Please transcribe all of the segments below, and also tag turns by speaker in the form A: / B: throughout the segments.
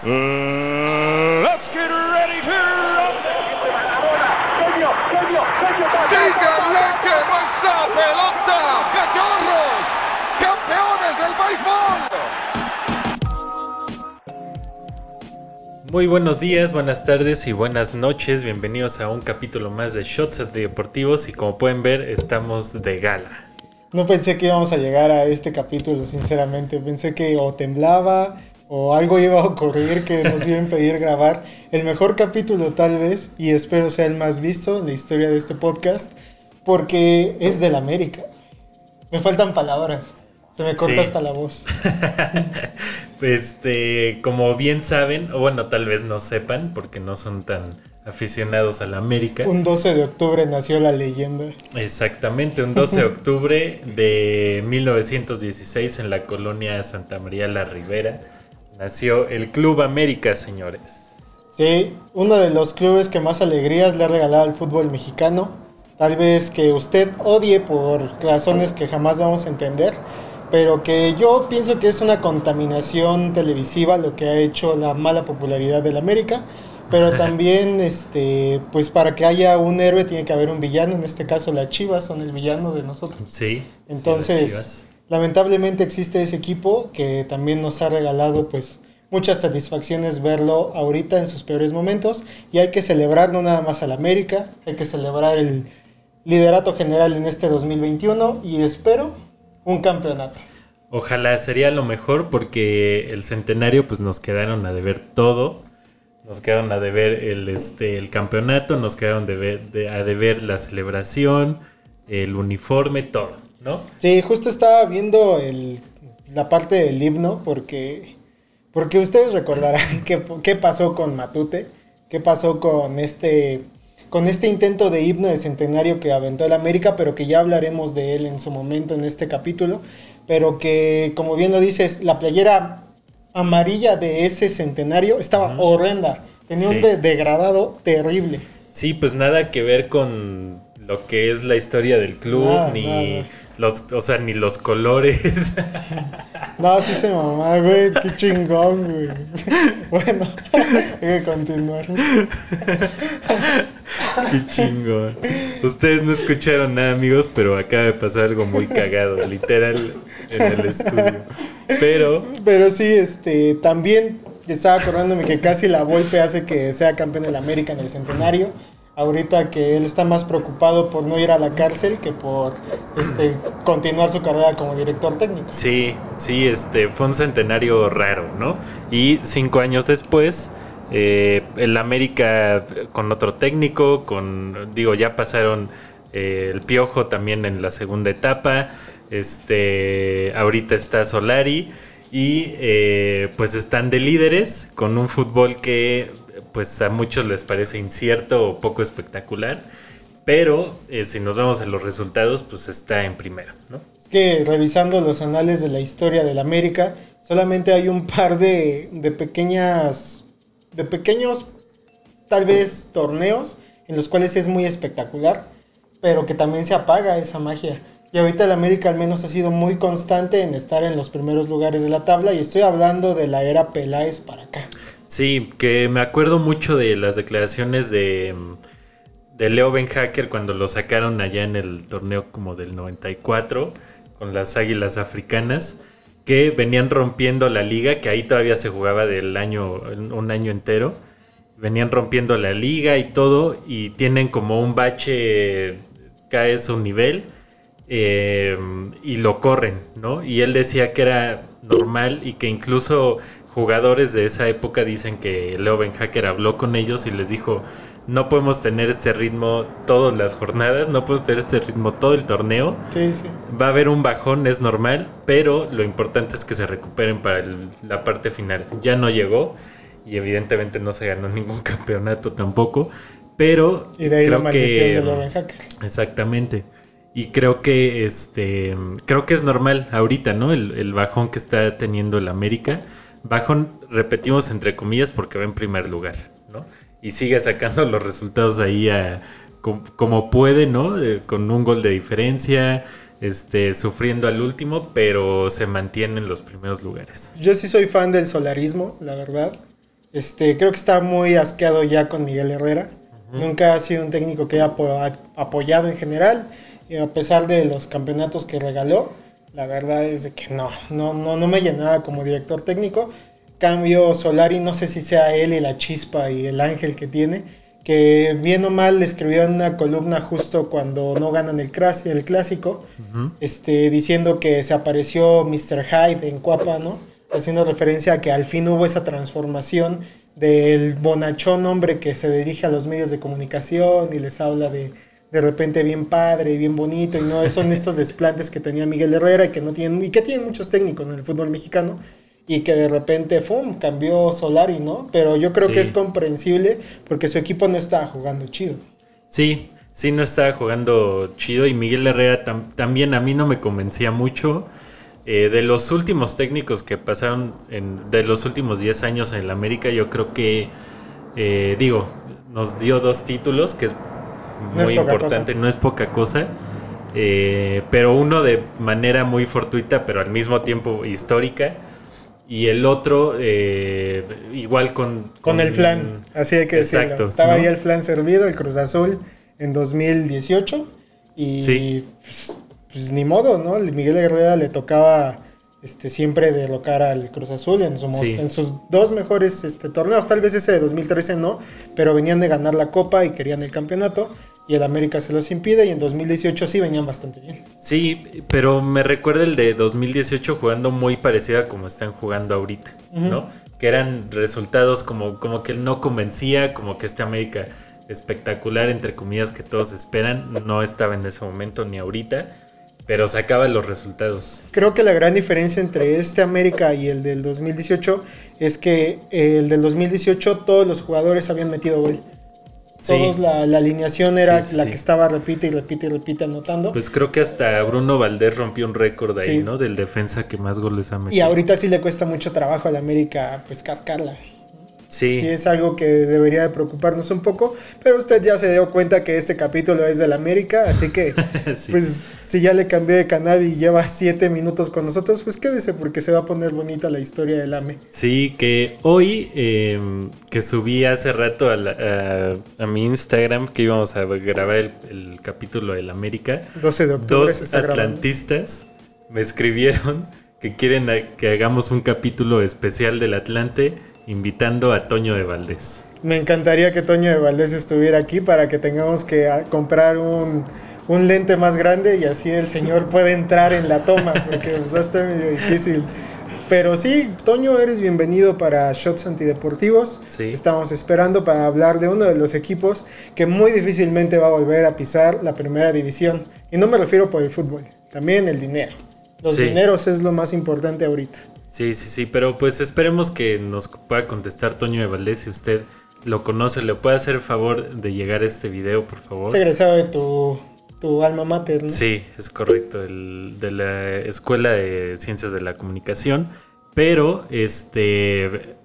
A: Let's get ready to rumble.
B: ¡Díganle que no es pelotas, cachorros! ¡Campeones del béisbol!
C: Muy buenos días, buenas tardes y buenas noches. Bienvenidos a un capítulo más de Shots Deportivos y como pueden ver estamos de gala.
D: No pensé que íbamos a llegar a este capítulo, sinceramente. Pensé que o temblaba o algo iba a ocurrir que nos iba a impedir grabar el mejor capítulo tal vez y espero sea el más visto en la historia de este podcast porque es del América. Me faltan palabras. Se me corta
C: Sí.
D: hasta la voz.
C: Este, como bien saben, o bueno, tal vez no sepan porque no son tan aficionados a la América.
D: Un 12 de octubre nació la leyenda.
C: Exactamente, un 12 de octubre de 1916 en la colonia Santa María la Ribera nació el Club América, señores.
D: Sí, uno de los clubes que más alegrías le ha regalado al fútbol mexicano. Tal vez que usted odie por razones que jamás vamos a entender, pero que yo pienso que es una contaminación televisiva lo que ha hecho la mala popularidad del América. Pero también, este, pues para que haya un héroe tiene que haber un villano. En este caso, las Chivas son el villano de nosotros.
C: Sí.
D: Entonces,
C: Chivas.
D: Lamentablemente existe ese equipo que también nos ha regalado pues muchas satisfacciones verlo ahorita en sus peores momentos y hay que celebrar no nada más al América, hay que celebrar el liderato general en este 2021 y espero un campeonato.
C: Ojalá sería lo mejor porque el centenario pues nos quedaron a deber todo. Nos quedaron a deber el, este, el campeonato, nos quedaron de ver- de- a deber la celebración, el uniforme, todo, ¿no?
D: Sí, justo estaba viendo el- la parte del himno porque, porque ustedes recordarán qué, qué pasó con Matute, qué pasó con este, con este intento de himno de centenario que aventó el América, pero que ya hablaremos de él en su momento en este capítulo, pero que como bien lo dices, la playera amarilla de ese centenario estaba horrenda, tenía
C: Sí.
D: un de- degradado terrible.
C: Sí, pues nada que ver con lo que es la historia del club,
D: Nada,
C: ni
D: nada.
C: Los, o sea, ni los colores.
D: No, sí se mamá, güey, qué chingón, güey. Bueno, hay que continuar.
C: Qué chingo. Ustedes no escucharon nada, amigos, pero acaba de pasar algo muy cagado, literal, en el estudio. Pero
D: Pero sí, este, también estaba acordándome que casi la Volpe hace que sea campeón del América en el centenario. Ahorita que él está más preocupado por no ir a la cárcel que por este, continuar su carrera como director técnico.
C: Sí, sí, este fue un centenario raro, ¿no? Y cinco años después, eh, el América con otro técnico, con, digo, ya pasaron eh, el Piojo también en la segunda etapa, este, ahorita está Solari y eh, pues están de líderes con un fútbol que pues a muchos les parece incierto o poco espectacular. Pero eh, si nos vamos a los resultados, pues está en primero, ¿no?
D: Es que revisando los anales de la historia del América, solamente hay un par de, de pequeñas, de pequeños, tal vez torneos en los cuales es muy espectacular, pero que también se apaga esa magia. Y ahorita el América al menos ha sido muy constante en estar en los primeros lugares de la tabla y estoy hablando de la era Peláez para acá.
C: Sí, que me acuerdo mucho de las declaraciones de, mm, de Leo Ben Hacker cuando lo sacaron allá en el torneo como del 94 con las Águilas Africanas que venían rompiendo la liga, que ahí todavía se jugaba del año un año entero. Venían rompiendo la liga y todo y tienen como un bache cae su nivel eh, y lo corren, ¿no? Y él decía que era normal y que incluso jugadores de esa época dicen que Leo Ben Hacker habló con ellos y les dijo, no podemos tener este ritmo todas las jornadas, no podemos tener este ritmo todo el torneo.
D: Sí, sí.
C: Va a haber un bajón, es normal, pero lo importante es que se recuperen para el- la parte final. Ya no llegó y evidentemente no se ganó ningún campeonato tampoco, pero
D: Y de ahí la
C: creo
D: maldición
C: que
D: de Hacker.
C: Exactamente. Y creo que este creo que es normal ahorita, ¿no? El, el bajón que está teniendo el América. Bajón, repetimos entre comillas, porque va en primer lugar, ¿no? Y sigue sacando los resultados ahí a- como puede, ¿no? Eh, con un gol de diferencia, este, sufriendo al último, pero se mantiene en los primeros lugares.
D: Yo sí soy fan del solarismo, la verdad. Este, creo que está muy asqueado ya con Miguel Herrera. Nunca ha sido un técnico que haya apo- apoyado en general. A pesar de los campeonatos que regaló, la verdad es de que no, no, no, no me llenaba como director técnico. Cambio Solari, no sé si sea él y la chispa y el ángel que tiene, que bien o mal le escribió en una columna justo cuando no ganan el, el clásico, este, diciendo que se apareció Mr. Hyde en Cuapa, ¿no? Haciendo referencia a que al fin hubo esa transformación del bonachón hombre que se dirige a los medios de comunicación y les habla de de repente bien padre y bien bonito y no son estos desplantes que tenía Miguel Herrera y que no tienen y que tienen muchos técnicos en el fútbol mexicano y que de repente ¡fum! cambió Solari, ¿no? Pero yo creo
C: Sí.
D: que es comprensible porque su equipo no estaba jugando chido.
C: Sí, sí, no estaba jugando chido y Miguel Herrera tam- también a mí no me convencía mucho. Eh, de los últimos técnicos que pasaron, en, de los últimos 10 años en el América, yo creo que, eh, digo, nos dio dos títulos, que es
D: No
C: muy importante, no es poca cosa. eh, pero uno de manera muy fortuita, pero al mismo tiempo histórica. Y el otro, eh, igual con,
D: Con el flan, así hay que decirlo.
C: Exacto,
D: Estaba
C: ¿no?
D: ahí el flan servido, el Cruz Azul en 2018 y
C: Sí.
D: pues, pues ni modo, ¿no? El Miguel Herrera le tocaba este, siempre derrocar al Cruz Azul en, su mo-
C: Sí.
D: en sus dos mejores este, torneos, tal vez ese de 2013 no, pero venían de ganar la Copa y querían el campeonato y el América se los impide y en 2018 sí venían bastante bien.
C: Sí, pero me recuerda el de 2018 jugando muy parecido a como están jugando ahorita, ¿no? Que eran resultados como, como que no convencía, como que este América espectacular, entre comillas, que todos esperan, no estaba en ese momento ni ahorita, pero sacaba los resultados.
D: Creo que la gran diferencia entre este América y el del 2018 es que el del 2018 todos los jugadores habían metido gol.
C: Sí,
D: Todos la, la alineación era
C: Sí, sí,
D: la que estaba repite y repite y repite anotando.
C: pues creo que hasta Bruno Valdés rompió un récord ahí. ¿no? Del defensa que más goles ha metido.
D: y ahorita sí le cuesta mucho trabajo al América pues cascarla.
C: Sí,
D: Sí es algo que debería de preocuparnos un poco, pero usted ya se dio cuenta que este capítulo es del América, así que
C: Sí.
D: pues si ya le cambié de canal y lleva siete minutos con nosotros, pues quédese porque se va a poner bonita la historia del AME.
C: Sí, que hoy eh, que subí hace rato a, la- a- a mi Instagram que íbamos a grabar el, el capítulo del América,
D: 12 de octubre
C: dos
D: grabando.
C: atlantistas me escribieron que quieren que hagamos un capítulo especial del Atlante invitando a Toño de Valdés.
D: Me encantaría que Toño de Valdés estuviera aquí para que tengamos que ah, comprar un, un lente más grande y así el señor puede entrar en la toma, porque pues, estar medio difícil. Pero sí, Toño, eres bienvenido para Shots Antideportivos.
C: Sí.
D: Estamos esperando para hablar de uno de los equipos que muy difícilmente va a volver a pisar la primera división. Y no me refiero por el fútbol, también el dinero. Los
C: Sí.
D: dineros es lo más importante ahorita.
C: Sí, sí, sí, pero pues esperemos que nos pueda contestar Toño de Valdés si usted lo conoce, le puede hacer el favor de llegar a este video, por favor.
D: Es egresado de tu, tu alma mater, ¿no?
C: Sí, es correcto, el- de la Escuela de Ciencias de la Comunicación, pero este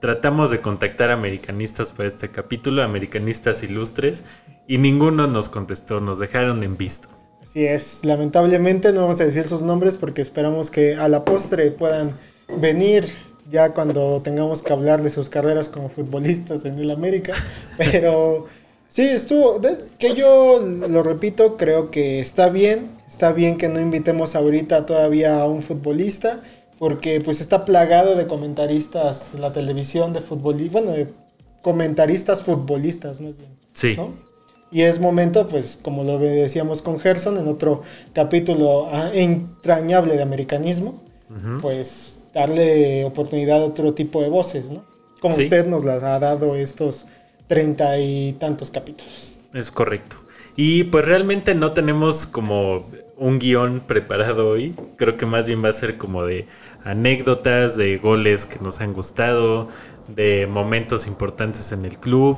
C: tratamos de contactar a americanistas para este capítulo, americanistas ilustres, y ninguno nos contestó, nos dejaron en visto.
D: Así es, lamentablemente no vamos a decir sus nombres porque esperamos que a la postre puedan venir ya cuando tengamos que hablar de sus carreras como futbolistas en el América. Pero sí, estuvo, que yo lo repito, creo que está bien, está bien que no invitemos ahorita todavía a un futbolista porque pues está plagado de comentaristas en la televisión de futbolistas, bueno, de comentaristas futbolistas más bien.
C: Sí,
D: ¿no? Y es momento, pues, como lo decíamos con Gerson en otro capítulo ah, entrañable de americanismo, pues darle oportunidad a otro tipo de voces, ¿no? Como
C: Sí.
D: usted nos las ha dado estos treinta y tantos capítulos.
C: es correcto. Y pues realmente no tenemos como un guion preparado hoy, creo que más bien va a ser como de anécdotas, de goles que nos han gustado, de momentos importantes en el club,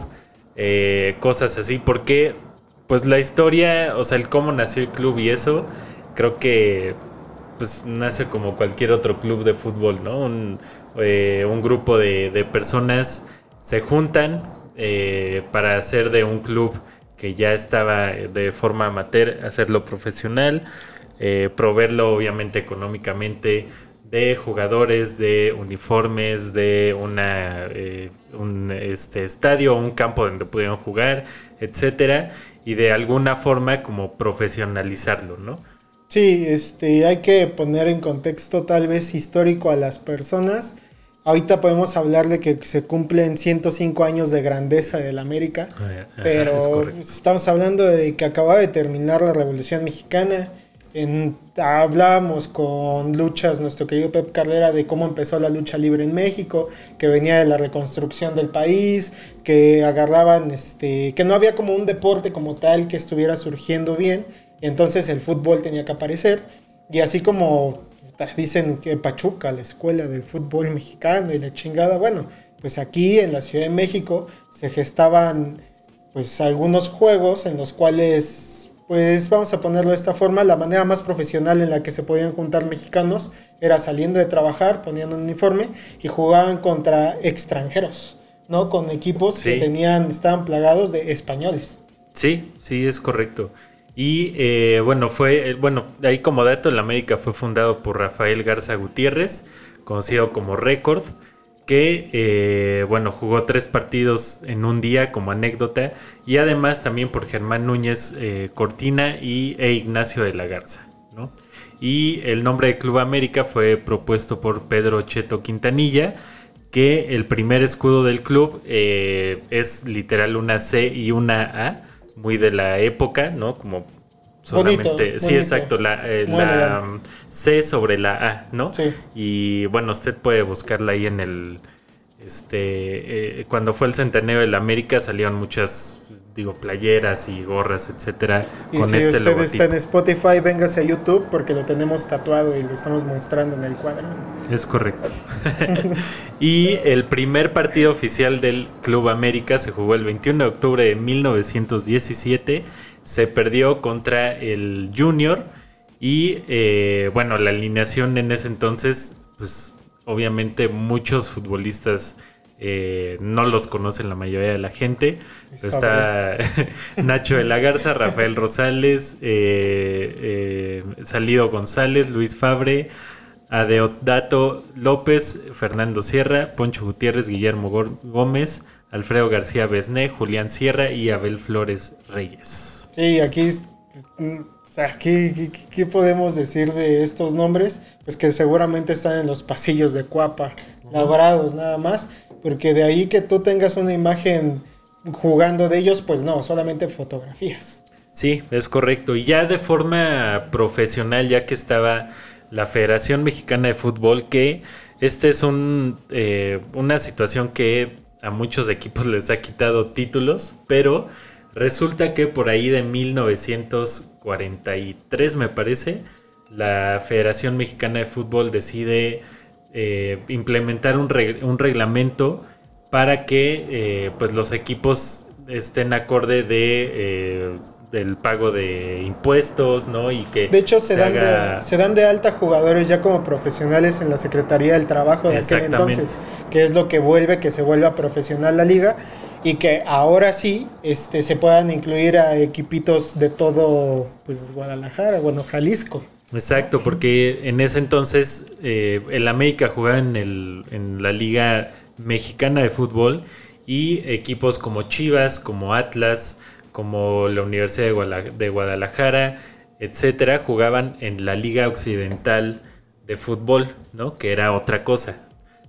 C: eh, cosas así, porque pues la historia, o sea, el cómo nació el club y eso, creo que pues nace como cualquier otro club de fútbol, ¿no? Un, eh, un grupo de, de personas se juntan eh, para hacer de un club que ya estaba de forma amateur, hacerlo profesional, proveerlo obviamente económicamente de jugadores, de uniformes, de una, eh, un este, estadio, un campo donde pudieron jugar, etcétera, y de alguna forma como profesionalizarlo, ¿no?
D: Sí, este, hay que poner en contexto tal vez histórico a las personas. Ahorita podemos hablar de que se cumplen 105 años de grandeza del América,
C: Ajá,
D: pero
C: es
D: estamos hablando de que acababa de terminar la Revolución Mexicana. En- hablábamos con luchas, nuestro querido Pep Carrera, de cómo empezó la lucha libre en México, que venía de la reconstrucción del país, que agarraban, este, que no había como un deporte como tal que estuviera surgiendo bien, entonces el fútbol tenía que aparecer. Y así como dicen que Pachuca, la escuela del fútbol mexicano y la chingada, bueno, pues aquí en la Ciudad de México se gestaban pues algunos juegos en los cuales pues vamos a ponerlo de esta forma, la manera más profesional en la que se podían juntar mexicanos era saliendo de trabajar, poniendo un uniforme y jugaban contra extranjeros, ¿no? Con equipos que tenían, estaban plagados de españoles.
C: Sí, sí, es correcto. Y eh, bueno, fue, eh, bueno, ahí como dato, el América fue fundado por Rafael Garza Gutiérrez, conocido como Récord, que, eh, bueno, jugó tres partidos en un día como anécdota, y además también por Germán Núñez eh, Cortina y, e Ignacio de la Garza, ¿no? Y el nombre de Club América fue propuesto por Pedro Cheto Quintanilla, que el primer escudo del club eh, es literal una C y una A, muy de la época, ¿no? Como solamente...
D: Bonito,
C: sí,
D: bonito.
C: exacto, la, eh, la C sobre la A, ¿no?
D: Sí.
C: Y bueno, usted puede buscarla ahí en el... Este, eh, cuando fue el centenario de la América salieron muchas, digo, playeras y gorras, etcétera,
D: Y
C: con
D: si
C: este
D: usted
C: logotipo.
D: está en Spotify, véngase a YouTube porque lo tenemos tatuado y lo estamos mostrando en el cuadro.
C: Es correcto. y el primer partido oficial del Club América se jugó el 21 de octubre de 1917. Se perdió contra el Junior. Y eh, bueno, la alineación en ese entonces, pues obviamente muchos futbolistas eh, no los conocen la mayoría de la gente. Está Nacho de la Garza, Rafael Rosales, eh, eh, Salido González, Luis Fabre, Adeodato López, Fernando Sierra, Poncho Gutiérrez, Guillermo Gómez, Alfredo García Besné, Julián Sierra y Abel Flores Reyes.
D: Sí, aquí, es- pues, mm, o sea, ¿qué, qué- qué- qué podemos decir de estos nombres? Pues que seguramente están en los pasillos de Cuapa, labrados nada más, porque de ahí que tú tengas una imagen jugando de ellos, pues no, solamente fotografías.
C: Sí, es correcto. Y ya de forma profesional, ya que estaba la Federación Mexicana de Fútbol, que esta es un, eh, una situación que a muchos equipos les ha quitado títulos, pero resulta que por ahí de 1943, me parece, la Federación Mexicana de Fútbol decide eh, implementar un, reg- un reglamento para que eh, pues los equipos estén acorde de eh, del pago de impuestos, ¿no? Y que
D: De hecho, se, dan,
C: haga-
D: de, se dan de alta jugadores ya como profesionales en la Secretaría del Trabajo de aquel entonces, que es lo que vuelve que se vuelva profesional la liga y que ahora sí este, se puedan incluir a equipitos de todo pues, Guadalajara, bueno, Jalisco.
C: Exacto, porque en ese entonces eh, el América jugaba en, el, en la Liga Mexicana de Fútbol y equipos como Chivas, como Atlas, como la Universidad de, de Guadalajara, etcétera, jugaban en la Liga Occidental de Fútbol, ¿no? Que era otra cosa.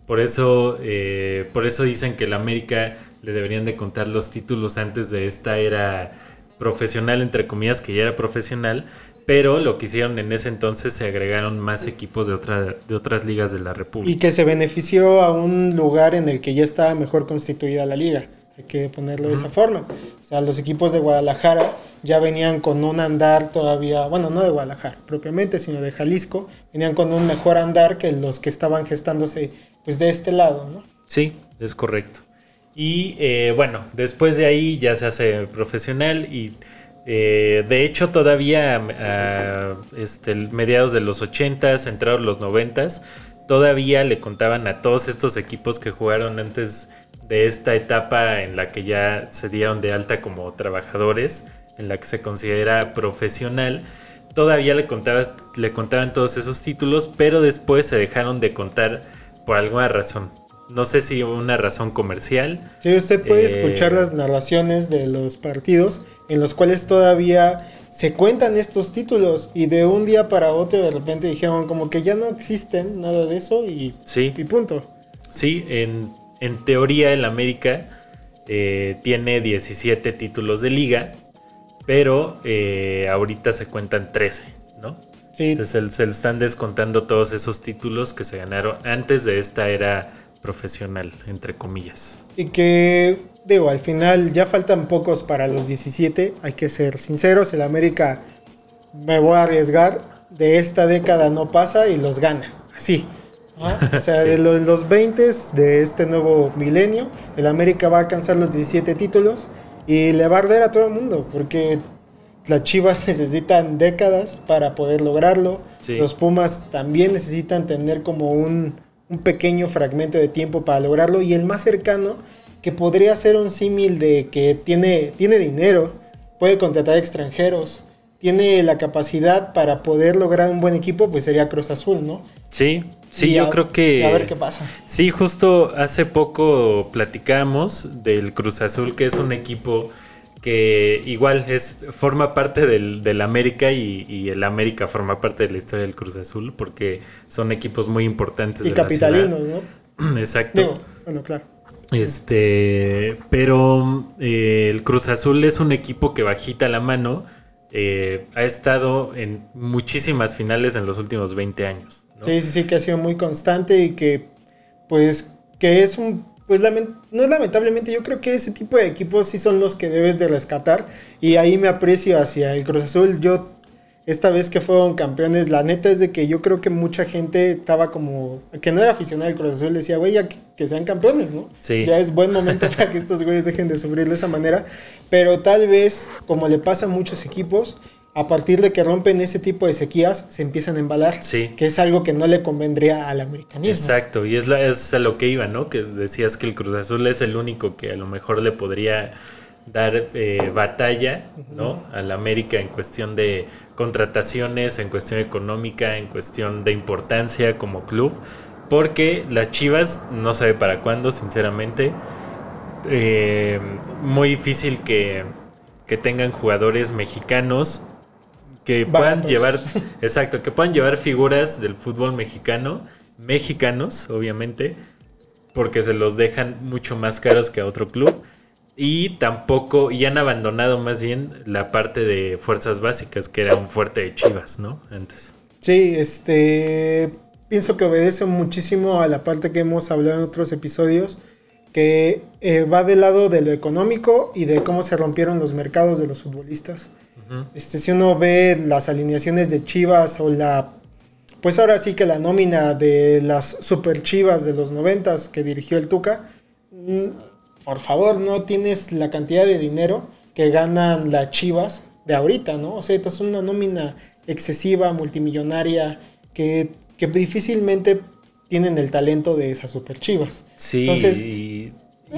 C: Por eso, eh, por eso dicen que el América le deberían de contar los títulos antes de esta era profesional, entre comillas, que ya era profesional, pero lo que hicieron en ese entonces se agregaron más equipos de, otra, de otras ligas de la
D: Y
C: República.
D: que se benefició a un lugar en el que ya estaba mejor constituida la liga. Hay que ponerlo de esa forma. O sea, los equipos de Guadalajara ya venían con un andar todavía, bueno, no de Guadalajara propiamente, sino de Jalisco, venían con un mejor andar que los que estaban gestándose pues de este lado, ¿no?
C: Sí, es correcto. Y eh, bueno, después de ahí ya se hace profesional y eh, de hecho todavía a este, mediados de los 80s, entrados los 90s, todavía le contaban a todos estos equipos que jugaron antes de esta etapa en la que ya se dieron de alta como trabajadores, en la que se considera profesional, todavía le, le contaban todos esos títulos, pero después se dejaron de contar por alguna razón. No sé si una razón comercial.
D: Sí, usted puede
C: Eh,
D: escuchar las narraciones de los partidos en los cuales todavía se cuentan estos títulos y de un día para otro de repente dijeron como que ya no existen nada de eso y,
C: Sí,
D: y punto.
C: sí, en, en teoría el América eh, tiene 17 títulos de liga, pero eh, ahorita se cuentan 13, ¿no?
D: Sí,
C: Se, se- se le están descontando todos esos títulos que se ganaron antes de esta era profesional, entre comillas.
D: y que digo, al final ya faltan pocos para los 17, hay que ser sinceros, el América me voy a arriesgar, de esta década no pasa y los gana, así. O sea,
C: Sí.
D: de los, los 20 de este nuevo milenio, el América va a alcanzar los 17 títulos y le va a arder a todo el mundo, porque las Chivas necesitan décadas para poder lograrlo,
C: Sí.
D: los Pumas también necesitan tener como un, un pequeño fragmento de tiempo para lograrlo y el más cercano que podría ser un símil de que tiene, tiene dinero, puede contratar extranjeros, tiene la capacidad para poder lograr un buen equipo, pues sería Cruz Azul, ¿no?
C: Sí, sí,
D: Y
C: yo
D: a-
C: creo que...
D: A ver qué pasa.
C: Sí, justo hace poco platicamos del Cruz Azul, que es un equipo que igual es forma parte del, del América y, y el América forma parte de la historia del Cruz Azul porque son equipos muy importantes
D: Y
C: de
D: capitalinos. ¿no?
C: Exacto.
D: Bueno, claro.
C: Este, pero eh, el Cruz Azul es un equipo que bajita la mano. eh, ha estado en muchísimas finales en los últimos 20 años. ¿no?
D: Sí, sí, sí, que ha sido muy constante y que, pues, que es un, pues, no lamentablemente, yo creo que ese tipo de equipos sí son los que debes de rescatar y ahí me aprecio hacia el Cruz Azul. Yo, esta vez que fueron campeones, la neta es de que yo creo que mucha gente estaba como, que no era aficionada al Cruz Azul, decía, güey, ya que, que sean campeones, ¿no?
C: Sí.
D: Ya es buen momento para que estos güeyes dejen de sufrir de esa manera, pero tal vez, como le pasa a muchos equipos, a partir de que rompen ese tipo de sequías, se empiezan a embalar
C: Sí.
D: que es algo que no le convendría al americanismo.
C: Exacto, y es, la, es a lo que iba, ¿no? Que decías que el Cruz Azul es el único que a lo mejor le podría dar eh, batalla, ¿no? Al América en cuestión de contrataciones, en cuestión económica, en cuestión de importancia como club, porque las Chivas no sabe para cuándo, sinceramente. Eh, muy difícil que, que tengan jugadores mexicanos que puedan
D: Baratos.
C: llevar, exacto, que puedan llevar figuras del fútbol mexicano, mexicanos, obviamente, porque se los dejan mucho más caros que a otro club. Y tampoco, y han abandonado más bien la parte de fuerzas básicas, que era un fuerte de Chivas, ¿no? Antes.
D: Sí, este pienso que obedece muchísimo a la parte que hemos hablado en otros episodios, que eh, va del lado de lo económico y de cómo se rompieron los mercados de los futbolistas. Este, si uno ve las alineaciones de Chivas o la, pues ahora sí que la nómina de las super Chivas de los noventas que dirigió el Tuca, mm, por favor, no tienes la cantidad de dinero que ganan las Chivas de ahorita, ¿no? O sea, esta es una nómina excesiva, multimillonaria, que, que difícilmente tienen el talento de esas super Chivas.
C: Sí,
D: Entonces,
C: y-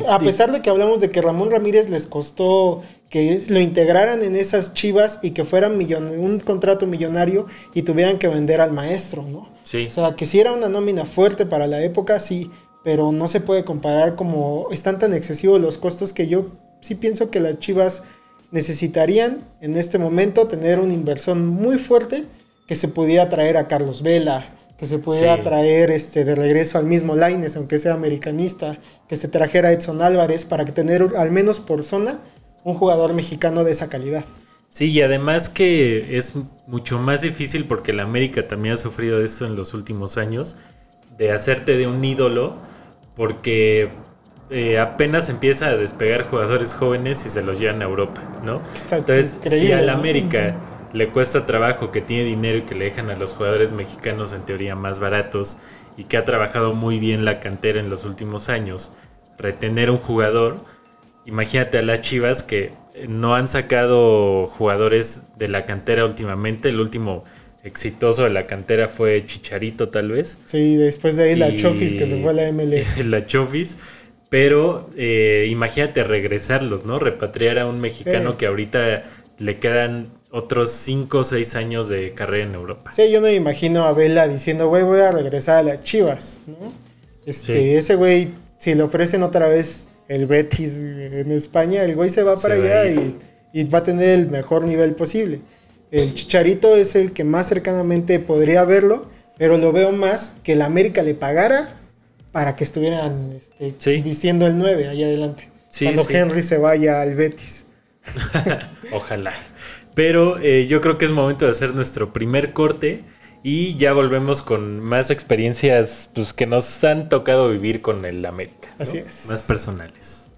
D: A pesar de que hablamos de que Ramón Ramírez les costó que lo integraran en esas chivas y que fuera millon- un contrato millonario y tuvieran que vender al maestro, ¿no?
C: Sí.
D: O sea, que si era una nómina fuerte para la época, sí, pero no se puede comparar como están tan excesivos los costos que yo sí pienso que las chivas necesitarían en este momento tener una inversión muy fuerte que se pudiera traer a Carlos Vela, que se pudiera
C: Sí.
D: traer este, de regreso al mismo Laines, aunque sea americanista, que se trajera Edson Álvarez para que tener al menos por zona un jugador mexicano de esa calidad.
C: Sí, y además que es mucho más difícil porque el América también ha sufrido eso en los últimos años, de hacerte de un ídolo, porque eh, apenas empieza a despegar jugadores jóvenes y se los llevan a Europa, ¿no?
D: Está
C: Entonces, si al. América le cuesta trabajo, que tiene dinero y que le dejan a los jugadores mexicanos en teoría más baratos y que ha trabajado muy bien la cantera en los últimos años, retener un jugador, imagínate a las Chivas que no han sacado jugadores de la cantera últimamente, el último exitoso de la cantera fue Chicharito tal vez.
D: Sí, después de ahí la Chofis que se fue a la MLS.
C: la Chofis. Pero eh, imagínate regresarlos, ¿no? Repatriar a un mexicano
D: Sí.
C: que ahorita le quedan otros 5 o 6 años de carrera en Europa.
D: Sí, yo no me imagino a Vela diciendo, güey, voy a regresar a las Chivas, ¿no? Este,
C: Sí.
D: ese güey, si le ofrecen otra vez el Betis en España, el güey se va
C: Se
D: para
C: va
D: allá y, y va a tener el mejor nivel posible. El Chicharito es el que más cercanamente podría verlo, pero lo veo más que la América le pagara para que estuvieran este,
C: Sí.
D: vistiendo el 9 ahí adelante.
C: Sí,
D: cuando. Henry se vaya al Betis.
C: Ojalá. Pero eh, yo creo que es momento de hacer nuestro primer corte y ya volvemos con más experiencias pues, que nos han tocado vivir con el América. ¿no?
D: Así es.
C: Más personales.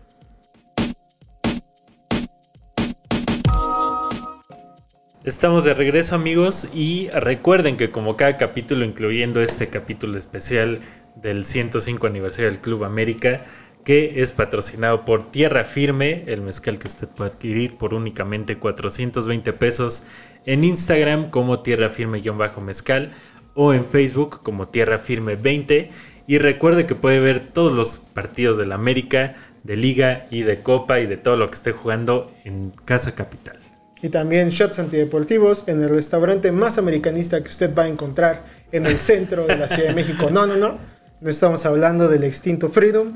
C: Estamos de regreso amigos y recuerden que como cada capítulo, incluyendo este capítulo especial del 105 aniversario del Club América, que es patrocinado por Tierra Firme, el mezcal que usted puede adquirir por únicamente 420 pesos en Instagram como Tierra Firme-mezcal o en Facebook como Tierra Firme 20. Y recuerde que puede ver todos los partidos del América, de Liga y de Copa y de todo lo que esté jugando en Casa Capital.
D: Y también shots antideportivos en el restaurante más americanista que usted va a encontrar en el centro de la Ciudad de México. No, no, no. No estamos hablando del extinto Freedom.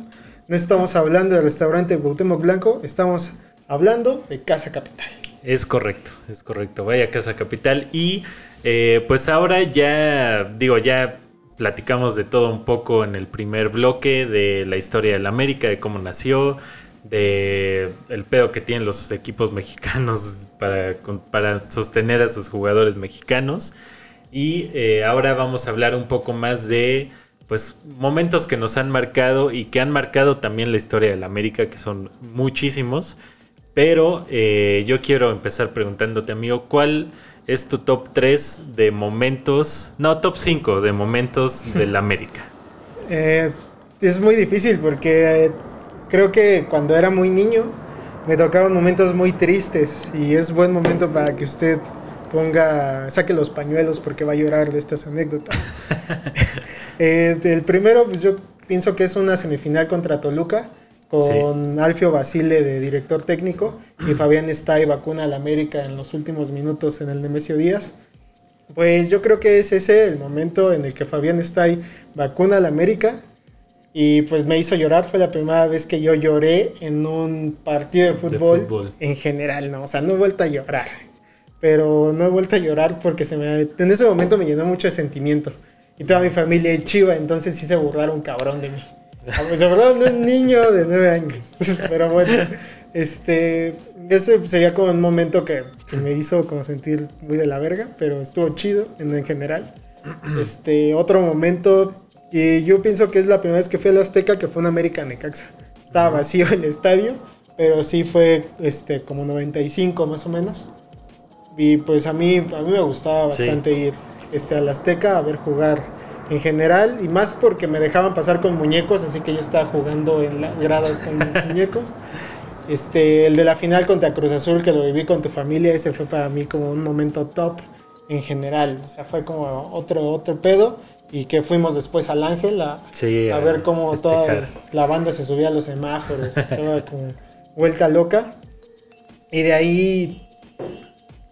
D: No estamos hablando del restaurante Cuauhtémoc Blanco. Estamos hablando de Casa Capital.
C: Es correcto, es correcto. Vaya Casa Capital. Y eh, pues ahora ya, digo, ya platicamos de todo un poco en el primer bloque, de la historia del América, de cómo nació, de el pedo que tienen los equipos mexicanos para, para sostener a sus jugadores mexicanos. Y eh, ahora vamos a hablar un poco más de pues momentos que nos han marcado y que han marcado también la historia del América, que son muchísimos. Pero eh, yo quiero empezar preguntándote, amigo, ¿cuál es tu top 3 de momentos, no, top 5 de momentos del América?
D: Eh, es muy difícil porque eh, creo que cuando era muy niño me tocaban momentos muy tristes y es buen momento para que usted ponga, saque los pañuelos porque va a llorar de estas anécdotas. Eh, el primero, pues yo pienso que es una semifinal contra Toluca con Alfio Basile de director técnico y Fabián está y vacuna al América en los últimos minutos en el Nemesio Díaz. Pues yo creo que es ese el momento en el que Fabián Stay vacuna al América y pues me hizo llorar. Fue la primera vez que yo lloré en un partido de fútbol,
C: fútbol.
D: en general, ¿no? O sea, no he vuelto a llorar. Pero no he vuelto a llorar porque se me, en ese momento me llenó mucho de sentimiento. Y toda mi familia es chiva, entonces sí se burlaron cabrón de mí. Ah, pues, Se burlaron de un niño de nueve años. Pero bueno, este, ese sería como un momento que, que me hizo como sentir muy de la verga, pero estuvo chido en, en general. Este, otro momento, y yo pienso que es la primera vez que fui al Azteca, que fue un América Necaxa. Estaba vacío el estadio, pero sí fue este, como 95 más o menos. Y pues a mí, a mí me gustaba
C: Sí.
D: bastante ir este, al Azteca a ver jugar en general. Y más porque me dejaban pasar con muñecos, así que yo estaba jugando en las gradas con mis muñecos. Este, el de la final contra Cruz Azul, que lo viví con tu familia, ese fue para mí como un momento top en general. O sea, fue como otro, otro pedo. Y que fuimos después al Ángel a,
C: Sí,
D: a ver cómo toda la banda se subía a los semáforos, estaba como vuelta loca. Y de ahí,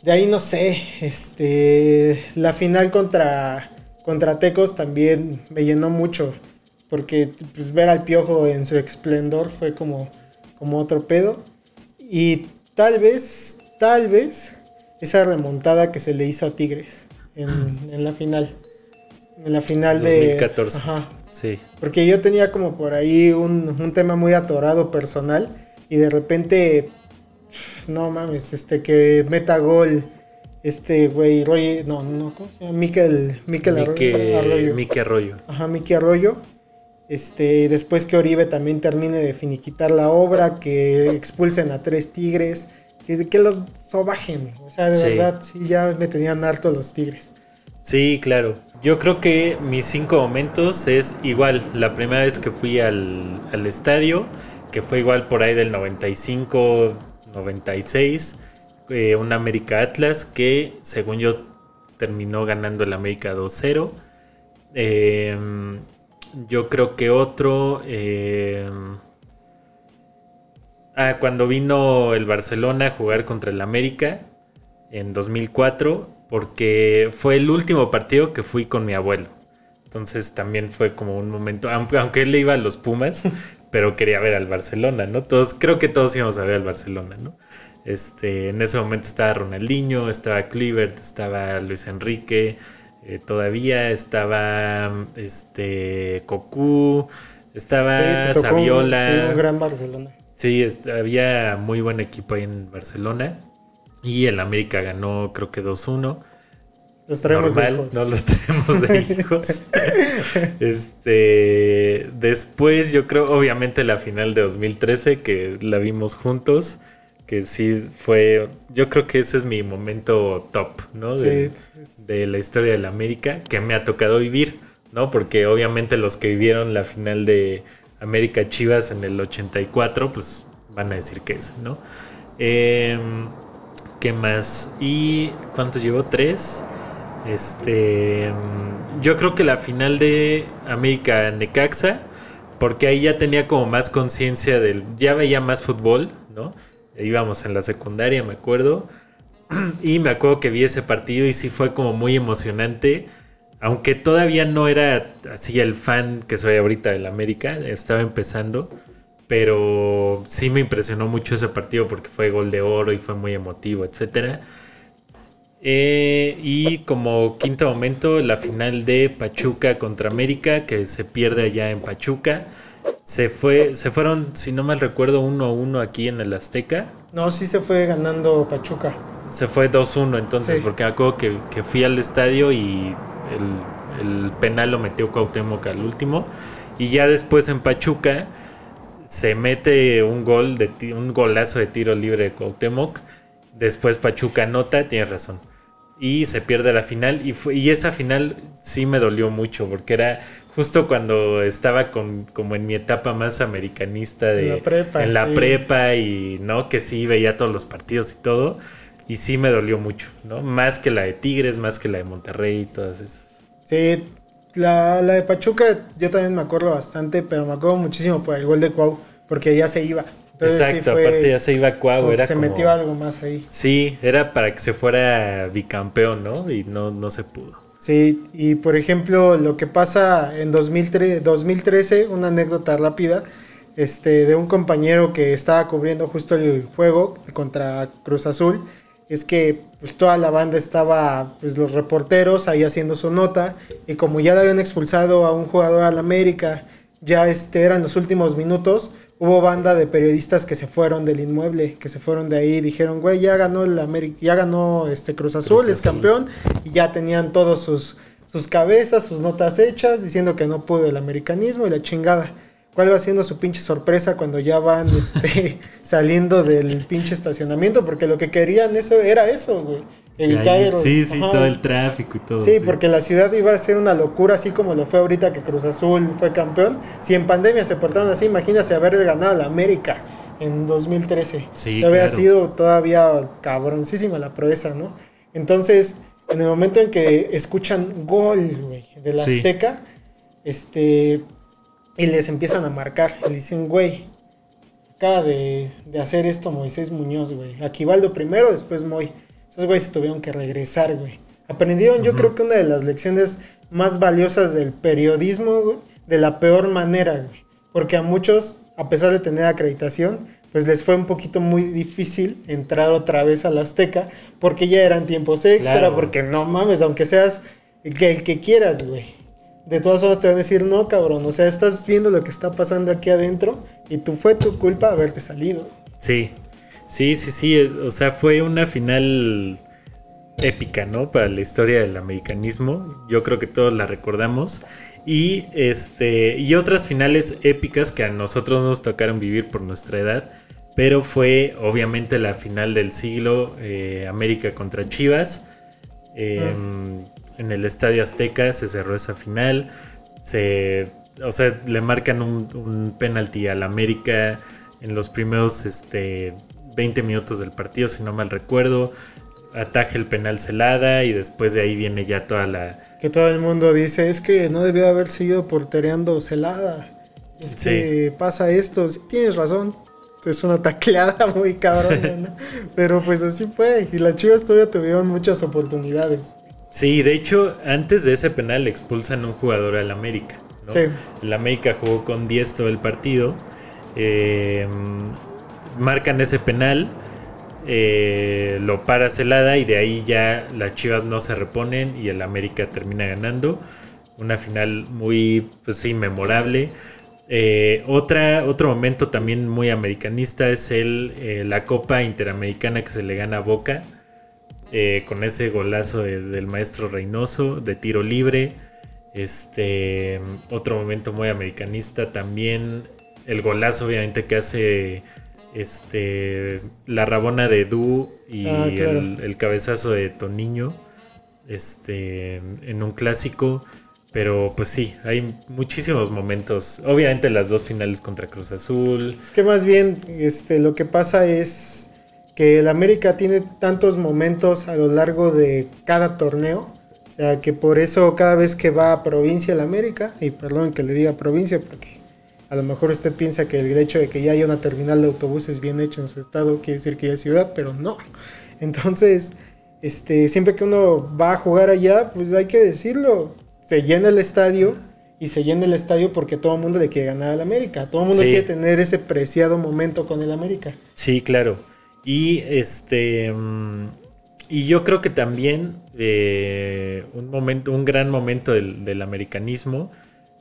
D: de ahí no sé, este, la final contra, contra Tecos también me llenó mucho, porque pues, ver al Piojo en su esplendor fue como, como otro pedo. Y tal vez, tal vez, esa remontada que se le hizo a Tigres en, en la final. En la final de...
C: 2014.
D: Ajá,
C: Sí,
D: porque yo tenía como por ahí un, un tema muy atorado personal y de repente, no mames, este que meta gol, este güey, Roy, no, no, ¿cómo se llama? Miquel, Miquel
C: Mike,
D: Arroyo.
C: Mike Arroyo.
D: Ajá, Miki Arroyo. Este, después que Oribe también termine de finiquitar la obra, que expulsen a tres tigres, que, que los sobajen. O sea, de
C: Sí.
D: verdad, sí, ya me tenían harto los tigres.
C: Sí, claro. Yo creo que mis cinco momentos es igual. La primera vez que fui al, al estadio, que fue igual por ahí del 95, 96, eh, un América Atlas que según yo terminó ganando el América 2-0. Eh, yo creo que otro... eh, ah, cuando vino el Barcelona a jugar contra el América en 2004 porque fue el último partido que fui con mi abuelo. Entonces también fue como un momento, aunque aunque él le iba a los Pumas, pero quería ver al Barcelona, ¿no? Todos, creo que todos íbamos a ver al Barcelona, ¿no? Este, en ese momento estaba Ronaldinho, estaba Clivert, estaba Luis Enrique, eh, todavía estaba este Cocu, estaba
D: Sí, tocó
C: Saviola.
D: sí, un gran Barcelona.
C: Sí, había muy buen equipo ahí en Barcelona. Y el América ganó, creo que 2-1.
D: Los traemos de hijos.
C: no los traemos de hijos. este, después yo creo, obviamente la final de 2013, que la vimos juntos, que sí fue, yo creo que ese es mi momento top, ¿no? De, de la historia del América, que me ha tocado vivir, ¿no? Porque obviamente los que vivieron la final de América Chivas en el 84, pues van a decir que es, ¿no? Em, ¿Qué más? ¿Y cuántos llevó? ¿Tres? Este. mm, Yo creo que la final de América Necaxa, porque ahí ya tenía como más conciencia del. Ya veía más fútbol, ¿no? Íbamos en la secundaria, me acuerdo. Y me acuerdo que vi ese partido y sí fue como muy emocionante. Aunque todavía no era así el fan que soy ahorita del América, estaba empezando. Pero sí me impresionó mucho ese partido porque fue gol de oro y fue muy emotivo, etcétera. Eh, y como quinto momento, la final de Pachuca contra América, que se pierde allá en Pachuca. Se, fue, se fueron, si no mal recuerdo, 1-1 aquí en el Azteca.
D: No, sí se fue ganando Pachuca.
C: Se fue 2-1 entonces,
D: Sí.
C: porque me acuerdo que, que fui al estadio y el, el penal lo metió Cuauhtémoc al último. Y ya después en Pachuca se mete un gol, de un golazo de tiro libre de Cuauhtémoc. Después Pachuca anota, tienes razón. Y se pierde la final. Y, fue- y esa final sí me dolió mucho, porque era justo cuando estaba con, como en mi etapa más americanista de
D: En la prepa,
C: en la
D: sí.
C: prepa y no que sí veía todos los partidos y todo y sí me dolió mucho no más que la de Tigres más que la de Monterrey y todas esas
D: Sí, la, la de Pachuca yo también me acuerdo bastante, pero me acuerdo muchísimo por el gol de Cuau, porque ya se iba. Entonces, sí
C: exacto
D: fue
C: aparte ya se iba a Cuau era
D: se
C: como
D: metió algo más ahí.
C: sí era para que se fuera bicampeón no y no no se pudo
D: Sí, y por ejemplo, lo que pasa en 2003, 2013, una anécdota rápida, este, de un compañero que estaba cubriendo justo el juego contra Cruz Azul, es que pues toda la banda estaba, pues los reporteros ahí haciendo su nota, y como ya le habían expulsado a un jugador al América, ya este, eran los últimos minutos, hubo banda de periodistas que se fueron del inmueble, que se fueron de ahí y dijeron, güey, ya ganó el América, ya ganó este Cruz Azul,
C: Cruz
D: es
C: Azul.
D: campeón, y ya tenían todos sus, sus cabezas, sus notas hechas, diciendo que no pudo el americanismo y la chingada. ¿Cuál va siendo su pinche sorpresa cuando ya van este, saliendo del pinche estacionamiento? Porque lo que querían eso era eso, güey. Evitar el-
C: sí sí
D: ajá.
C: todo el tráfico y todo
D: Sí, porque la ciudad iba a ser una locura, así como lo fue ahorita que Cruz Azul fue campeón. Si en pandemia se portaron así, imagínate haber ganado la América en 2013.
C: Sí,
D: Había
C: claro.
D: sido todavía cabroncísima la proeza, ¿no? Entonces, en el momento en que escuchan gol, güey, de la
C: Sí.
D: Azteca, este, y les empiezan a marcar, y dicen, güey, acaba de, de hacer esto Moisés Muñoz, güey. Aquivaldo primero, después Moy. Esos güeyes se tuvieron que regresar, güey. Aprendieron, yo creo que una de las lecciones más valiosas del periodismo, güey, de la peor manera, güey. Porque a muchos, a pesar de tener acreditación, pues les fue un poquito muy difícil entrar otra vez a la Azteca, porque ya eran tiempos extra,
C: Claro.
D: porque no mames, aunque seas el que, el que quieras, güey. De todas formas te van a decir, no, cabrón, o sea, estás viendo lo que está pasando aquí adentro y tú fue tu culpa haberte salido.
C: Sí, sí, sí, sí. O sea, fue una final épica, ¿no? Para la historia del americanismo. Yo creo que todos la recordamos. Y este. Y otras finales épicas que a nosotros nos tocaron vivir por nuestra edad. Pero fue obviamente la final del siglo. eh, América contra Chivas. Eh, En el Estadio Azteca se cerró esa final. Se. O sea, le marcan un, un penalti al América en los primeros este, 20 minutos del partido, si no mal recuerdo. Ataja el penal Celada y después de ahí viene ya toda la.
D: Que todo el mundo dice, es que no debió haber seguido portereando Celada. Es
C: Sí.
D: que pasa esto, sí tienes razón. es una tacleada muy cabrona, ¿no? Pero pues así fue. Y las Chivas todavía tuvieron muchas oportunidades.
C: Sí, de hecho, antes de ese penal expulsan a un jugador al América. ¿no?
D: Sí.
C: El América jugó con 10 todo el partido. eh, marcan ese penal. eh, lo para Celada y de ahí ya las Chivas no se reponen y el América termina ganando. Una final muy, pues sí, memorable. Eh, otra, otro momento también muy americanista es el, eh, la Copa Interamericana que se le gana a Boca con ese golazo de- del maestro Reynoso de tiro libre. Este otro momento muy americanista también el golazo obviamente que hace este la rabona de Du y
D: Ah, claro.
C: el, el cabezazo de Toniño este en un clásico pero pues sí hay muchísimos momentos obviamente las dos finales contra Cruz Azul
D: Es que más bien este, lo que pasa es que el América tiene tantos momentos a lo largo de cada torneo. O sea, que por eso cada vez que va a provincia el América, y perdón que le diga provincia porque a lo mejor usted piensa que el hecho de que ya haya una terminal de autobuses bien hecha en su estado quiere decir que ya es ciudad, pero no. Entonces, este, siempre que uno va a jugar allá, pues hay que decirlo, se llena el estadio y se llena el estadio porque todo el mundo le quiere ganar al América, todo el mundo
C: Sí.
D: quiere tener ese preciado momento con el América.
C: Sí, claro. Y este mm, y yo creo que también eh, un momento, un gran momento del, del americanismo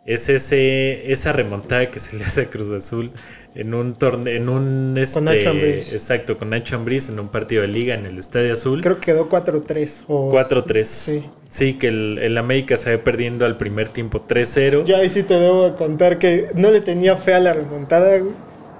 C: es ese esa remontada que se le hace a Cruz Azul en un torneo, en un este,
D: Nacho Ambriz.
C: exacto, con Nacho Ambriz en un partido de liga en el Estadio Azul.
D: Creo que quedó 4-3 o
C: 4-3.
D: Sí.
C: Sí, que el, el América se ve perdiendo al primer tiempo 3-0.
D: Ya ahí sí te debo de contar que no le tenía fe a la remontada, güey.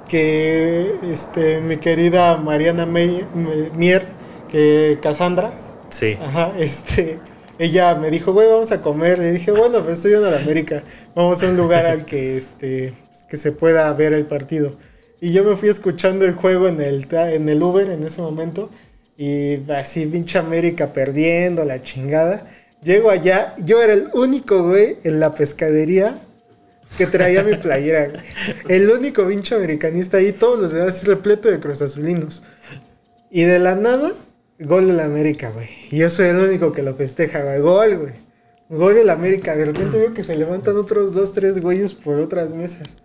D: Que este, mi querida Mariana Mier, que Cassandra,
C: Sí.
D: ajá, este, ella me dijo, güey, vamos a comer. Le dije, bueno, pues estoy en la América, vamos a un lugar al que, este, que se pueda ver el partido. Y yo me fui escuchando el juego en el, en el Uber en ese momento. Y así, pinche América perdiendo la chingada. Llego allá, yo era el único, güey, en la pescadería que traía mi playera. El único pinche americanista ahí, todos los demás repleto de cruzazulinos. Y de la nada, gol de la América, güey. Yo soy el único que lo festeja, güey. Gol, güey. Gol de la América. De repente veo que se levantan otros dos, tres güeyes por otras mesas.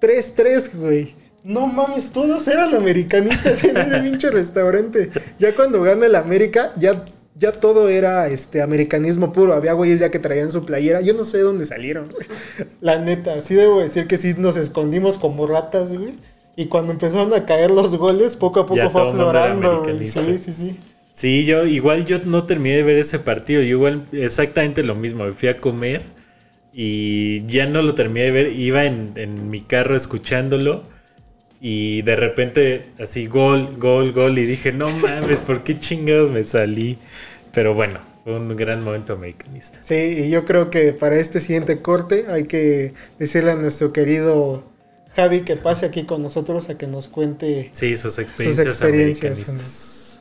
D: 3-3, güey. No mames, todos eran americanistas en ese pinche restaurante. Ya cuando gana el América, ya, ya todo era este americanismo puro. Había güeyes ya que traían su playera. Yo no sé de dónde salieron, güey. La neta, sí debo decir que sí nos escondimos como ratas, güey. Y cuando empezaron a caer los goles, poco a poco
C: Ya
D: fue aflorando. Sí, sí, sí.
C: Sí, yo igual yo no terminé de ver ese partido. Yo igual exactamente lo mismo. Me fui a comer y ya no lo terminé de ver. Iba en, en mi carro escuchándolo y de repente así gol, gol, gol y dije, no mames, ¿por qué chingados me salí? Pero bueno, fue un gran momento americanista.
D: Sí, y yo creo que para este siguiente corte hay que decirle a nuestro querido Javi que pase aquí con nosotros a que nos cuente
C: Sí, sus experiencias,
D: experiencias,
C: americanistas.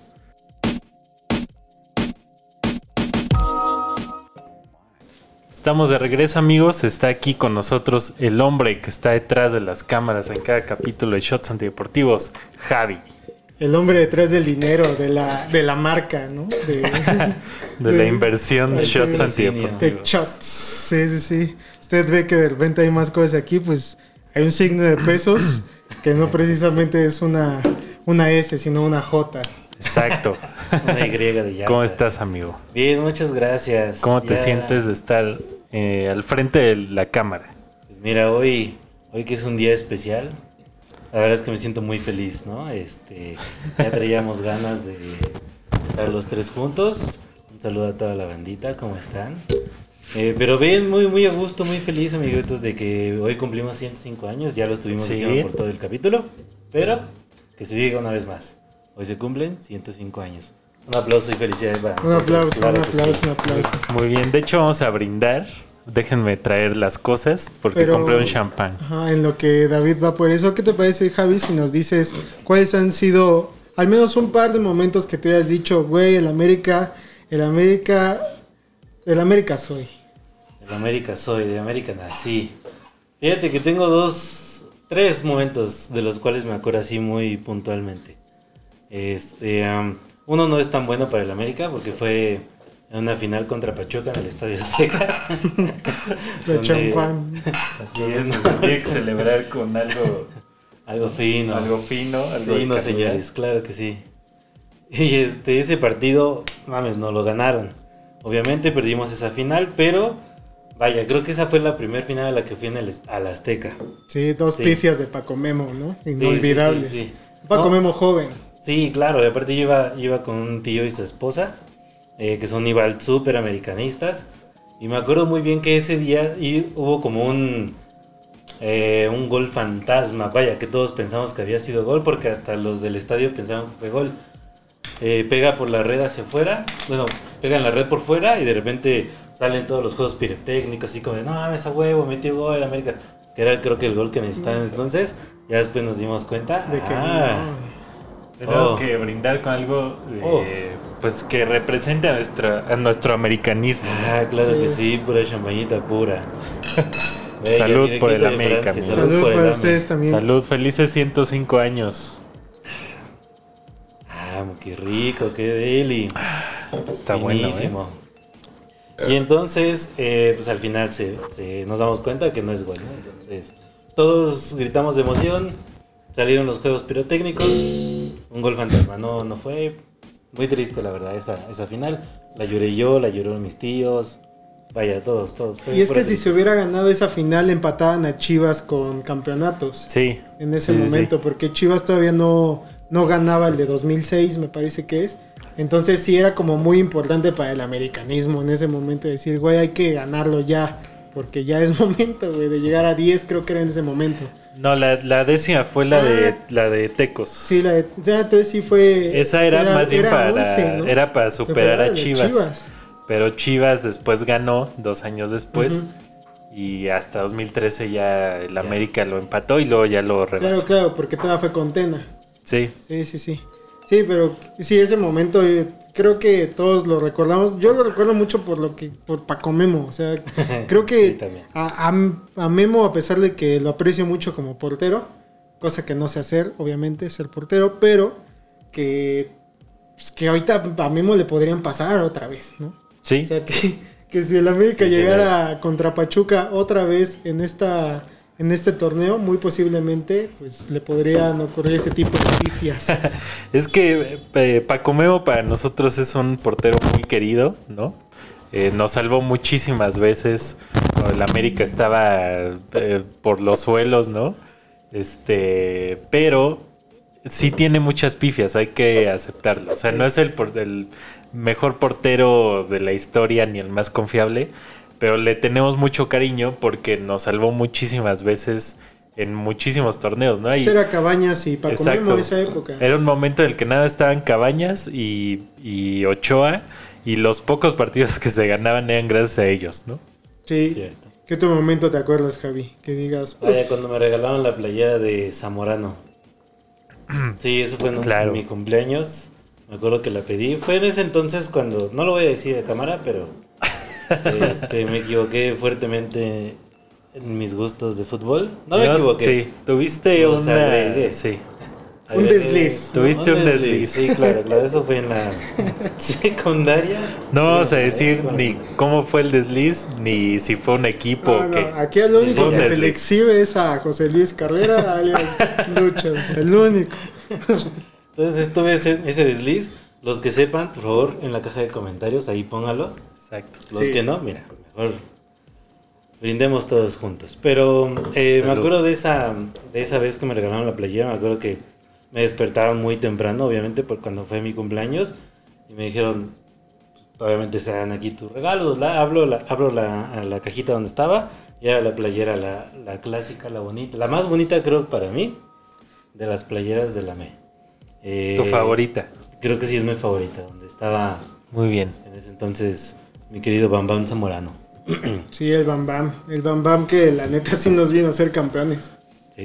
C: Estamos de regreso amigos, está aquí con nosotros el hombre que está detrás de las cámaras en cada capítulo de Shots Antideportivos, Javi,
D: el hombre detrás del dinero, de la, de la marca, ¿no? De,
C: de la inversión de Shots
D: patrocinio. de
C: Antideportivos.
D: shots. Sí, sí, sí. Usted ve que de repente hay más cosas aquí, pues hay un signo de pesos que no precisamente es una, una S, sino una J.
C: Exacto.
E: Una Y de ya.
C: ¿Cómo estás amigo?
E: Bien, muchas gracias.
C: ¿Cómo te
E: Ya,
C: sientes de estar eh, al frente de la cámara?
E: Pues mira, hoy, hoy que es un día especial, la verdad es que me siento muy feliz, ¿no? Este, ya traíamos ganas de estar los tres juntos. Un saludo a toda la bandita, ¿cómo están? Eh, pero bien, muy, muy a gusto, muy feliz, amiguitos, de que hoy cumplimos 105 años. Ya lo estuvimos
C: Sí.
E: diciendo por todo el capítulo. Pero que se diga una vez más. Hoy se cumplen 105 años. Un aplauso y felicidades para
D: Un
E: nosotros,
D: aplauso,
E: claro
D: un
E: que sí.
D: aplauso, un aplauso.
C: Muy bien, de hecho vamos a brindar. Déjenme traer las cosas porque
D: Pero-
C: compré un champán.
D: Ajá, en lo que David va por eso, ¿qué te parece, Javi, si nos dices cuáles han sido al menos un par de momentos que te hayas dicho, güey, el América, el América, el América soy?
E: De América soy, de América nací. Fíjate que tengo dos, tres momentos de los cuales me acuerdo así muy puntualmente. Este, uno no es tan bueno para el América porque fue en una final contra Pachuca en el Estadio Azteca.
D: De champán.
C: Así es, se tiene que celebrar con algo,
E: Algo fino.
C: algo fino, algo
E: Fino, señores, claro que sí. Y este, ese partido, mames, no lo ganaron. Obviamente perdimos esa final, pero vaya, creo que esa fue la primera final a la que fui en el, al Azteca.
D: Sí, dos
E: Sí.
D: pifias de Paco Memo, ¿no? Inolvidables.
E: sí, sí.
D: Paco
E: No.
D: Memo joven.
E: Sí, claro, y aparte yo iba, yo iba con un tío y su esposa, eh, que son igual súper americanistas. Y me acuerdo muy bien que ese día y hubo como un, eh, un gol fantasma, vaya, que todos pensamos que había sido gol, porque hasta los del estadio pensaban que fue gol. Eh, pega por la red hacia afuera, bueno, pega en la red por fuera y de repente salen todos los juegos pirotécnicos, así como de, no mames, a huevo, metió gol América, que era creo que el gol que necesitaban entonces. Ya después nos dimos cuenta.
D: De que
E: ah,
C: Tenemos
E: Oh.
C: que brindar con algo eh,
E: Oh.
C: pues que represente a, nuestra, a nuestro americanismo. ¿no?
E: Ah, claro
D: Sí.
E: que sí, pura champañita pura. Bella,
C: Salud por el
E: de
C: América, amigo.
D: Salud
E: por AME.
D: ustedes también.
C: Salud, felices 105 años.
E: Ah, qué rico, qué deli.
C: Está bueno, ¿eh?
E: Y entonces, eh, pues al final se, se- nos damos cuenta que no es gol. ¿no? Entonces, todos gritamos de emoción. Salieron los juegos pirotécnicos. Un gol fantasma. No, no fue. Muy triste, la verdad, esa, esa final. La lloré yo, la lloró mis tíos. Vaya, todos, todos. Fue
D: Y es que si se hubiera ganado esa final, empataban a Chivas con campeonatos.
C: Sí.
D: en ese
C: Sí, sí,
D: momento, porque Chivas todavía no, no ganaba el de 2006, me parece que es. Entonces sí era como muy importante para el americanismo en ese momento decir, güey, hay que ganarlo ya, porque ya es momento, güey, de llegar a 10, creo que era en ese momento.
C: No, la, la décima fue la de
D: Ah.
C: la de Tecos.
D: Sí, la de, ya, entonces sí fue...
C: Esa era, más bien
D: era
C: para
D: 11, ¿no?
C: era para superar a Chivas. Pero Chivas después ganó dos años después y hasta 2013 ya el América lo empató y luego ya lo
D: Claro,
C: rebasó.
D: claro, porque todavía fue con Tena.
C: Sí,
D: Sí, sí, sí. Sí, pero sí, ese momento eh, creo que todos lo recordamos. Yo lo recuerdo mucho por lo que, por Paco Memo. O sea, creo que a, a- a Memo, a pesar de que lo aprecio mucho como portero, cosa que no sé hacer, obviamente, ser portero, pero que, pues, que ahorita a Memo le podrían pasar otra vez, ¿no?
C: sí.
D: O sea, que, que si el América
E: Sí, sí,
D: llegara contra Pachuca otra vez en esta en este torneo, muy posiblemente pues le podrían ocurrir ese tipo de pifias.
C: Es que eh, Paco Memo para nosotros es un portero muy querido, ¿no? Eh, nos salvó muchísimas veces. El América estaba eh, por los suelos, ¿no? Este, pero sí tiene muchas pifias, hay que aceptarlo. O sea, no es el, el mejor portero de la historia ni el más confiable, pero le tenemos mucho cariño porque nos salvó muchísimas veces en muchísimos torneos, ¿no? Y-
D: Era Cabañas y Paco
C: Exacto.
D: Memo esa época.
C: Era un momento en el que nada estaban Cabañas y, y Ochoa y los pocos partidos que se ganaban eran gracias a ellos, ¿no?
D: Sí.
E: Cierto.
D: ¿Qué otro momento te acuerdas, Javi? Que digas,
E: Vaya,
D: "Uf,
E: cuando me regalaron la playera de Zamorano. Sí, eso fue en, un-
C: Claro.
E: en mi cumpleaños. Me acuerdo que la pedí. Fue en ese entonces cuando, no lo voy a decir a cámara, pero este, me equivoqué fuertemente en mis gustos de fútbol. No me
C: Dios,
E: equivoqué.
C: Sí, tuviste
E: Los
C: una...
E: agregué.
C: Sí,
D: Un desliz.
C: Tuviste un desliz.
E: Sí, claro, claro. Eso fue en la secundaria.
C: no vamos a
E: Sí,
C: decir
E: bueno.
C: ni cómo fue el desliz, ni si fue un equipo
D: no,
C: o
D: no,
C: qué.
D: aquí el único que se
C: desliz.
D: le exhibe es a José Luis Carrera, alias Luchas, el único.
E: Entonces tuve ese, ese desliz. Los que sepan, por favor, en la caja de comentarios, ahí póngalo.
C: Exacto.
E: Los
D: Sí.
E: que no, mira, mejor brindemos todos juntos. Pero eh, me acuerdo de esa, de esa vez que me regalaron la playera, me acuerdo que me despertaba muy temprano, obviamente, por cuando fue mi cumpleaños, y me dijeron, pues, obviamente están aquí tus regalos, la, hablo, la, abro la, a la cajita donde estaba, y era la playera, la, la clásica, la bonita, la más bonita creo para mí, de las playeras de la ME. Eh,
C: Tu favorita.
E: Creo que sí es mi favorita, donde estaba
C: Muy bien.
E: en ese entonces mi querido Bam Bam Zamorano.
D: Sí, el Bam Bam. El Bam Bam que la neta sí nos vino a ser campeones.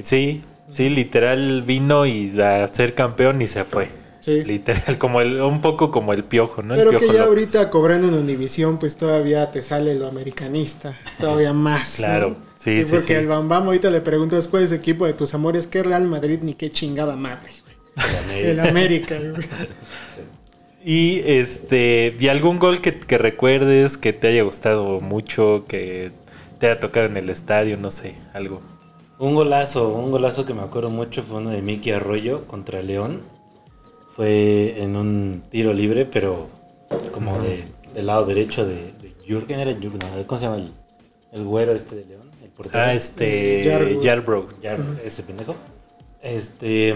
C: Sí, sí, literal vino y a ser campeón y se fue.
D: Sí.
C: Literal, como el, un poco como el piojo, ¿no? El
D: Pero que ya
C: López.
D: ahorita cobrando en Univisión, pues todavía te sale lo americanista, todavía más. ¿no?
C: Claro, sí,
D: Y
C: sí,
D: Porque
C: sí.
D: al Bambam ahorita le preguntas cuál es el equipo de tus amores, qué Real Madrid ni qué chingada madre, güey. El América, güey.
C: Y este, ¿y algún gol que, que recuerdes que te haya gustado mucho, que te haya tocado en el estadio, no sé, algo?
E: Un golazo, un golazo que me acuerdo mucho fue uno de Mickey Arroyo contra León. Fue en un tiro libre, pero como de, del lado derecho de, de Jürgen, era Jürgen, ¿no? ¿cómo se llama el, el güero este de León? El portero.
C: Ah, este,
D: Yarbrough.
C: Yarbrough.
E: Ya, ese pendejo. Este,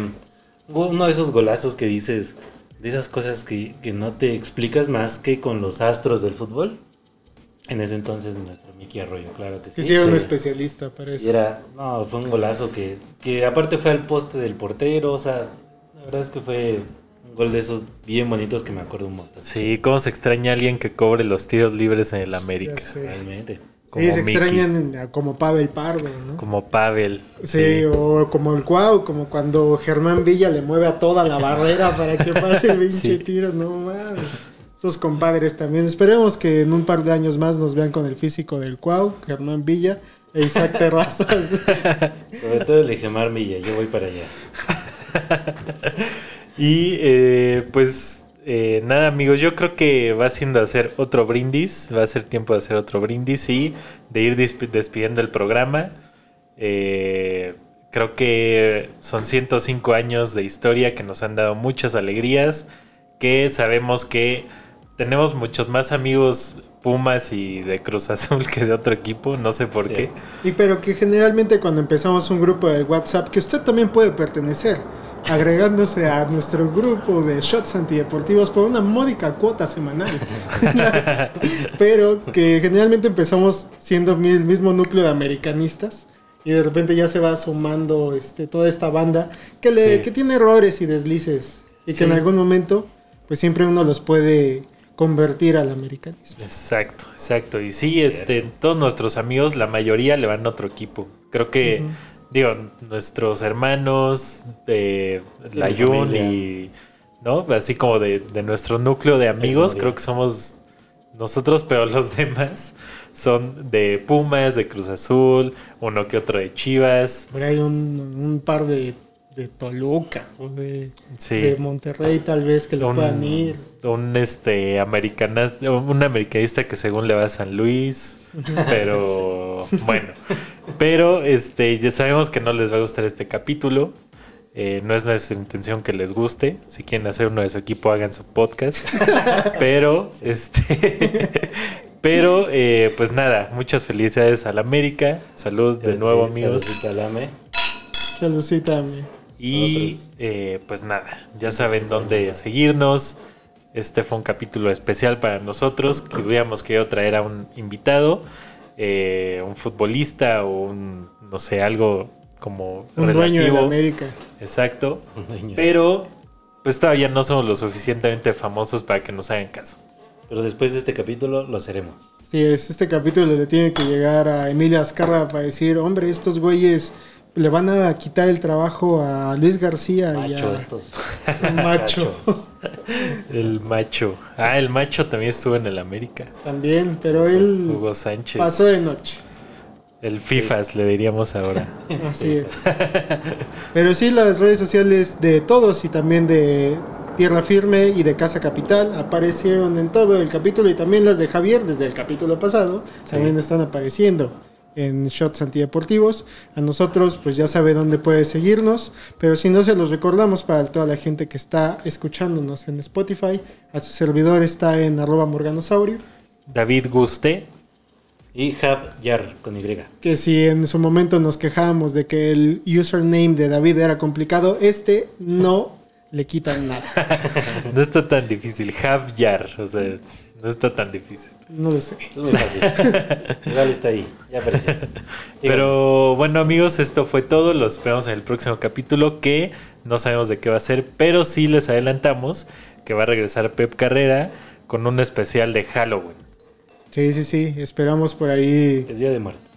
E: uno de esos golazos que dices, de esas cosas que, que no te explicas más que con los astros del fútbol. En ese entonces nuestro Mickey Arroyo, claro que sí.
D: Sí, sí, era un especialista para
E: Y
D: eso.
E: era, no, fue un golazo que, que aparte fue al poste del portero, o sea, la verdad es que fue un gol de esos bien bonitos que me acuerdo un montón.
C: Sí, cómo se extraña a alguien que cobre los tiros libres en el América.
E: Realmente.
C: Como
D: Sí, se
C: Mickey.
D: extrañan como Pavel Pardo, ¿no?
C: Como Pavel.
D: Sí, o como el Cuau, como cuando Germán Villa le mueve a toda la barrera para que pase el pinche
C: Sí.
D: tiro, no mames. Esos compadres también. Esperemos que en un par de años más nos vean con el físico del Cuau, Germán Villa e Isaac Terrazas.
E: Sobre todo el de Gemar Milla, yo voy para allá.
C: Y eh, pues eh, nada amigos, yo creo que va siendo hacer otro brindis, va a ser tiempo de hacer otro brindis y de ir despidiendo el programa. Eh, creo que son 105 años de historia que nos han dado muchas alegrías, que sabemos que tenemos muchos más amigos Pumas y de Cruz Azul que de otro equipo, no sé por qué.
D: Y pero que generalmente cuando empezamos un grupo de WhatsApp, que usted también puede pertenecer, agregándose a nuestro grupo de shots antideportivos por una módica cuota semanal. pero que generalmente empezamos siendo el mismo núcleo de americanistas y de repente ya se va sumando este, toda esta banda que, le,
C: Sí.
D: que tiene errores y deslices y que en
C: Sí.
D: algún momento pues siempre uno los puede convertir al americanismo.
C: Exacto, exacto. Y sí, este, todos nuestros amigos, la mayoría le van a otro equipo. Creo que,
D: Ujú.
C: Digo, nuestros hermanos de la Yun y, ¿no? Así como de, de nuestro núcleo de amigos, creo que somos nosotros, pero los demás son de Pumas, de Cruz Azul, uno que otro de Chivas.
D: Ahí un, un par de, de Toluca o de,
C: Sí.
D: de Monterrey tal vez que lo puedan
C: un,
D: ir.
C: un, este americanas- un americanista que según le va a San Luis pero bueno. Pero este ya sabemos que no les va a gustar este capítulo. Eh, no es nuestra intención que les guste. Si quieren hacer uno de su equipo hagan su podcast. Pero este pero eh, pues nada muchas felicidades al América. Salud de nuevo
E: Sí,
C: amigos.
E: saludcita al AME.
D: Saludcita.
C: Y eh, pues nada, ya saben dónde seguirnos. Este fue un capítulo especial para nosotros. Que hubiéramos querido traer a un invitado, eh, un futbolista o un, no sé, algo como
D: Un dueño de
C: relativo.
D: América.
C: Exacto.
E: Un dueño.
C: Pero pues todavía no somos lo suficientemente famosos para que nos hagan caso.
E: Pero después de este capítulo lo seremos.
D: Sí, es, este capítulo le tiene que llegar a Emilia Azcarra para decir, hombre, estos güeyes le van a quitar el trabajo a Luis García y
E: Macho,
D: a
E: estos.
D: Macho.
C: El macho. Ah, el macho también estuvo en el América.
D: también, pero él
C: Hugo Sánchez.
D: pasó de noche.
C: El FIFAs, le diríamos ahora.
D: Así es. Pero sí, las redes sociales de todos y también de Tierra Firme y de Casa Capital aparecieron en todo el capítulo y también las de Javier desde el capítulo pasado
C: Sí.
D: también están apareciendo en Shots Antideportivos. A nosotros pues ya sabe dónde puede seguirnos, pero si no se los recordamos para toda la gente que está escuchándonos en Spotify, a su servidor está en arroba morganosaurio,
C: David Guste.
E: Y Hab Yar con Y.
D: que si en su momento nos quejábamos de que el username de David era complicado, este no le quitan nada.
C: No está tan difícil. Javier, o sea, no está tan difícil.
D: No lo sé.
E: Es muy fácil. Igual está ahí. Ya apareció.
C: Pero bueno, amigos, esto fue todo. Los esperamos en el próximo capítulo que no sabemos de qué va a ser, pero sí les adelantamos que va a regresar Pep Carrera con un especial de Halloween.
D: Sí, sí, sí. Esperamos por ahí.
E: El Día de Muertos.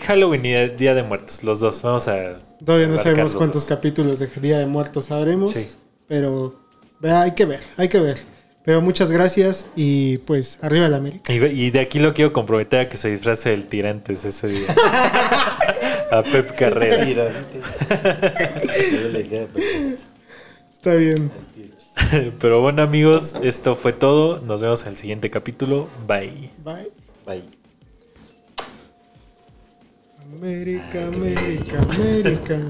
C: Halloween y Día de Muertos, los dos. Vamos a.
D: Todavía no sabemos cuántos
C: dos.
D: capítulos de Día de Muertos sabremos.
C: Sí.
D: Pero hay que ver, hay que ver. Pero muchas gracias y pues arriba el América.
C: Y, y de aquí lo quiero comprometer a que se disfrace del tirantes ese día. a Pep Carrera.
D: Está bien.
C: Pero bueno amigos, esto fue todo. Nos vemos en el siguiente capítulo. Bye.
D: Bye.
E: Bye.
D: América, América, América.